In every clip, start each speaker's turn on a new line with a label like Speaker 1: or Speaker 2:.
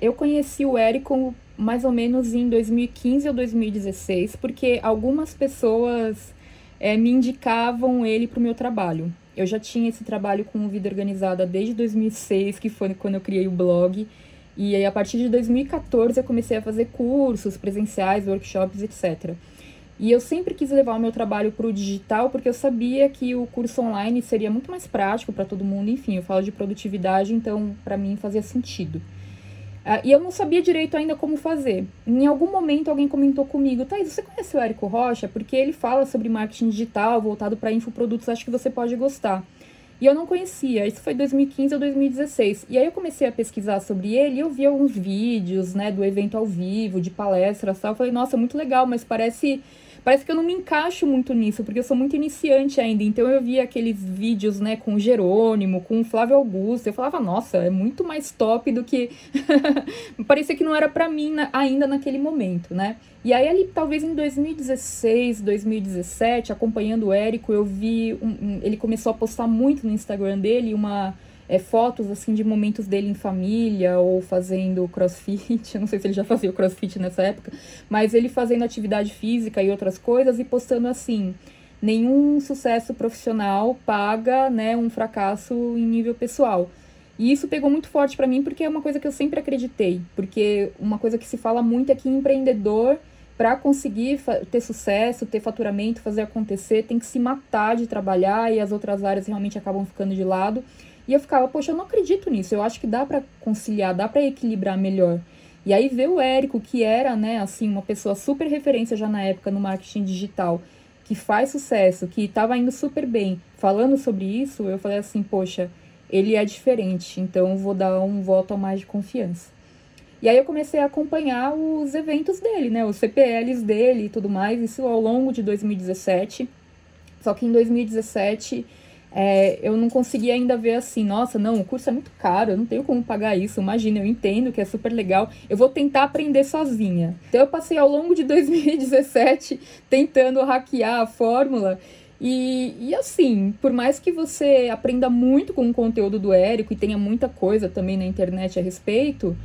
Speaker 1: Eu conheci o Érico mais ou menos em 2015 ou 2016, porque algumas pessoas é, me indicavam ele para o meu trabalho. Eu já tinha esse trabalho com Vida Organizada desde 2006, que foi quando eu criei o blog. E aí, a partir de 2014, eu comecei a fazer cursos presenciais, workshops, etc. E eu sempre quis levar o meu trabalho para o digital, porque eu sabia que o curso online seria muito mais prático para todo mundo. Enfim, eu falo de produtividade, então para mim fazia sentido. Uh, e eu não sabia direito ainda como fazer. Em algum momento alguém comentou comigo, Thaís, você conhece o Érico Rocha? Porque ele fala sobre marketing digital voltado para infoprodutos, acho que você pode gostar. E eu não conhecia, isso foi 2015 ou 2016. E aí eu comecei a pesquisar sobre ele e eu vi alguns vídeos, né, do evento ao vivo, de palestras e tal. Eu falei, nossa, muito legal, mas parece parece que eu não me encaixo muito nisso, porque eu sou muito iniciante ainda. Então eu via aqueles vídeos, né, com o Jerônimo, com o Flávio Augusto. Eu falava, nossa, é muito mais top do que. Parecia que não era para mim na, ainda naquele momento, né? E aí, ali, talvez em 2016, 2017, acompanhando o Érico, eu vi. Um, ele começou a postar muito no Instagram dele uma é, fotos assim de momentos dele em família ou fazendo crossfit. Eu não sei se ele já fazia o crossfit nessa época, mas ele fazendo atividade física e outras coisas e postando assim: nenhum sucesso profissional paga né, um fracasso em nível pessoal. E isso pegou muito forte para mim porque é uma coisa que eu sempre acreditei. Porque uma coisa que se fala muito é que empreendedor, para conseguir ter sucesso, ter faturamento, fazer acontecer, tem que se matar de trabalhar e as outras áreas realmente acabam ficando de lado. E eu ficava, poxa, eu não acredito nisso. Eu acho que dá para conciliar, dá para equilibrar melhor. E aí ver o Érico, que era, né, assim, uma pessoa super referência já na época no marketing digital, que faz sucesso, que estava indo super bem, falando sobre isso, eu falei assim, poxa, ele é diferente, então vou dar um voto a mais de confiança. E aí eu comecei a acompanhar os eventos dele, né, os CPLs dele e tudo mais, isso ao longo de 2017. Só que em 2017 é, eu não conseguia ainda ver assim, nossa, não, o curso é muito caro, eu não tenho como pagar isso. Imagina, eu entendo que é super legal, eu vou tentar aprender sozinha. Então eu passei ao longo de 2017 tentando hackear a fórmula. E, e assim, por mais que você aprenda muito com o conteúdo do Érico e tenha muita coisa também na internet a respeito,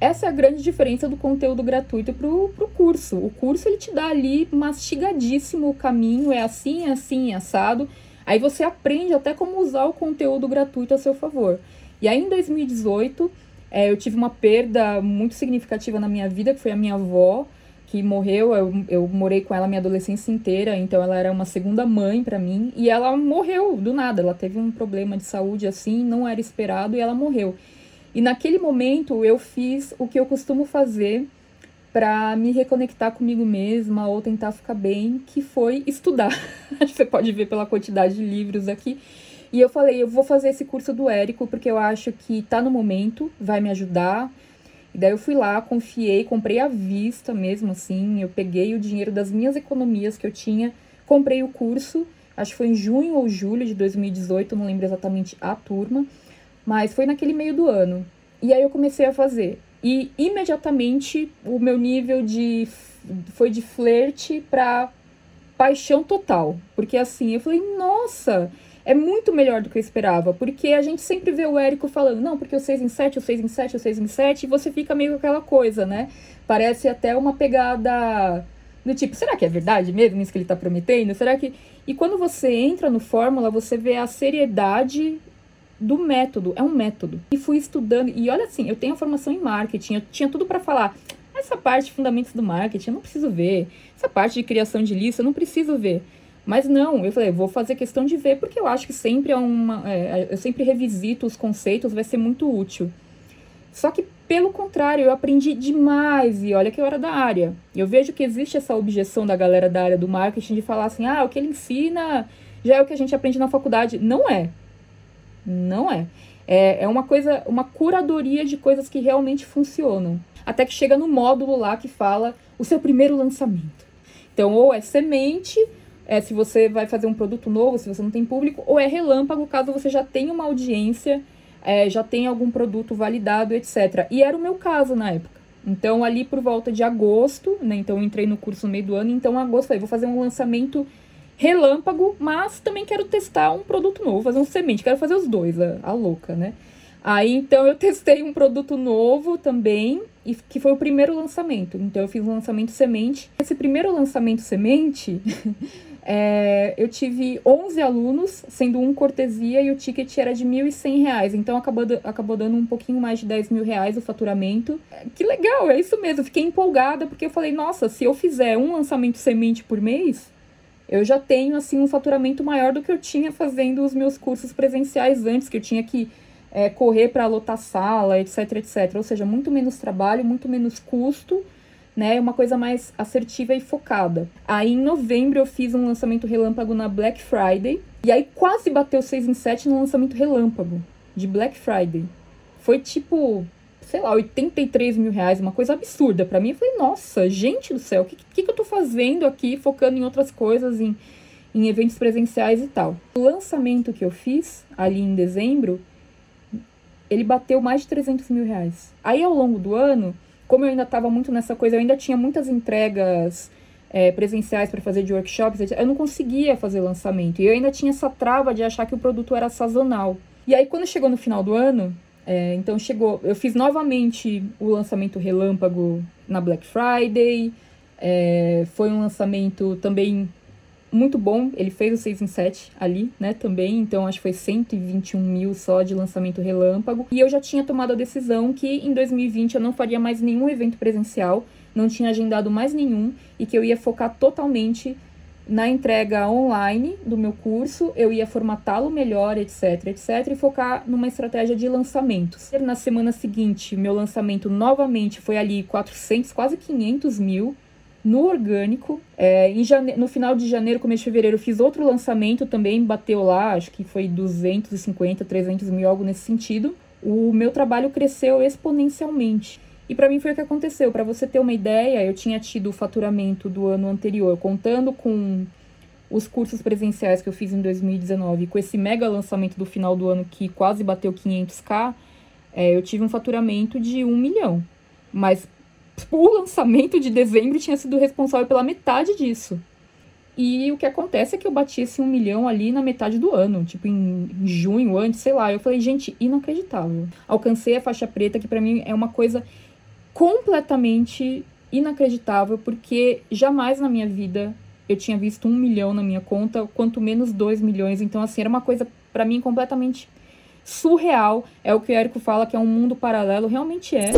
Speaker 1: essa é a grande diferença do conteúdo gratuito pro, pro curso. O curso ele te dá ali mastigadíssimo o caminho, é assim, é assim, é assado. Aí você aprende até como usar o conteúdo gratuito a seu favor. E aí em 2018, é, eu tive uma perda muito significativa na minha vida, que foi a minha avó, que morreu. Eu, eu morei com ela minha adolescência inteira, então ela era uma segunda mãe para mim. E ela morreu do nada. Ela teve um problema de saúde assim, não era esperado, e ela morreu. E naquele momento eu fiz o que eu costumo fazer para me reconectar comigo mesma ou tentar ficar bem, que foi estudar. Você pode ver pela quantidade de livros aqui. E eu falei, eu vou fazer esse curso do Érico porque eu acho que tá no momento, vai me ajudar. E daí eu fui lá, confiei, comprei à vista mesmo assim. Eu peguei o dinheiro das minhas economias que eu tinha, comprei o curso. Acho que foi em junho ou julho de 2018, não lembro exatamente a turma, mas foi naquele meio do ano. E aí eu comecei a fazer. E imediatamente o meu nível de foi de flerte para paixão total, porque assim, eu falei: "Nossa, é muito melhor do que eu esperava, porque a gente sempre vê o Érico falando, não, porque o 6 em 7, o 6 em 7, o 6 em 7, e você fica meio com aquela coisa, né? Parece até uma pegada do tipo, será que é verdade mesmo isso que ele tá prometendo? Será que. E quando você entra no Fórmula, você vê a seriedade do método, é um método. E fui estudando, e olha assim, eu tenho a formação em marketing, eu tinha tudo para falar. Essa parte de fundamentos do marketing eu não preciso ver. Essa parte de criação de lista eu não preciso ver. Mas não, eu falei, vou fazer questão de ver, porque eu acho que sempre é uma. É, eu sempre revisito os conceitos, vai ser muito útil. Só que, pelo contrário, eu aprendi demais, e olha que eu era da área. Eu vejo que existe essa objeção da galera da área do marketing de falar assim: ah, o que ele ensina já é o que a gente aprende na faculdade. Não é. Não é. É, é uma coisa, uma curadoria de coisas que realmente funcionam. Até que chega no módulo lá que fala o seu primeiro lançamento. Então, ou é semente, é se você vai fazer um produto novo, se você não tem público, ou é relâmpago, caso você já tenha uma audiência, é, já tenha algum produto validado, etc. E era o meu caso na época. Então, ali por volta de agosto, né? Então, eu entrei no curso no meio do ano, então, em agosto, falei, vou fazer um lançamento relâmpago, mas também quero testar um produto novo, fazer um semente, quero fazer os dois, a, a louca, né? Aí então eu testei um produto novo também, e que foi o primeiro lançamento. Então eu fiz um lançamento semente. Esse primeiro lançamento semente, é, eu tive 11 alunos, sendo um cortesia, e o ticket era de R$ 1.100. Então acabou, acabou dando um pouquinho mais de 10 mil reais o faturamento. Que legal, é isso mesmo. fiquei empolgada porque eu falei, nossa, se eu fizer um lançamento semente por mês, eu já tenho assim um faturamento maior do que eu tinha fazendo os meus cursos presenciais antes, que eu tinha que é, correr para lotar sala, etc, etc. Ou seja, muito menos trabalho, muito menos custo, né? Uma coisa mais assertiva e focada. Aí em novembro eu fiz um lançamento relâmpago na Black Friday. E aí quase bateu 6 em 7 no lançamento relâmpago de Black Friday. Foi tipo, sei lá, 83 mil reais, uma coisa absurda para mim. Eu falei, nossa, gente do céu, o que, que, que eu tô fazendo aqui, focando em outras coisas, em, em eventos presenciais e tal. O lançamento que eu fiz ali em dezembro ele bateu mais de 300 mil reais. Aí, ao longo do ano, como eu ainda estava muito nessa coisa, eu ainda tinha muitas entregas é, presenciais para fazer de workshops, eu não conseguia fazer lançamento. E eu ainda tinha essa trava de achar que o produto era sazonal. E aí, quando chegou no final do ano, é, então chegou, eu fiz novamente o lançamento relâmpago na Black Friday. É, foi um lançamento também muito bom. Ele fez o 6 em 7 ali, né, também. Então, acho que foi 121 mil só de lançamento relâmpago. E eu já tinha tomado a decisão que em 2020 eu não faria mais nenhum evento presencial, não tinha agendado mais nenhum e que eu ia focar totalmente na entrega online do meu curso, eu ia formatá-lo melhor, etc, etc, e focar numa estratégia de lançamentos. Na semana seguinte, meu lançamento novamente foi ali 400, quase 500 mil, no orgânico. É, jane... No final de janeiro, começo de fevereiro, fiz outro lançamento também, bateu lá, acho que foi 250, 300 mil, algo nesse sentido. O meu trabalho cresceu exponencialmente. E para mim foi o que aconteceu. Para você ter uma ideia, eu tinha tido o faturamento do ano anterior, contando com os cursos presenciais que eu fiz em 2019, com esse mega lançamento do final do ano que quase bateu 500k, é, eu tive um faturamento de um milhão. Mas o lançamento de dezembro tinha sido responsável pela metade disso. E o que acontece é que eu bati esse um milhão ali na metade do ano, tipo em junho, antes, sei lá. Eu falei, gente, inacreditável. Alcancei a faixa preta, que para mim é uma coisa completamente inacreditável, porque jamais na minha vida eu tinha visto um milhão na minha conta, quanto menos dois milhões. Então, assim, era uma coisa para mim completamente surreal. É o que o Érico fala que é um mundo paralelo, realmente é.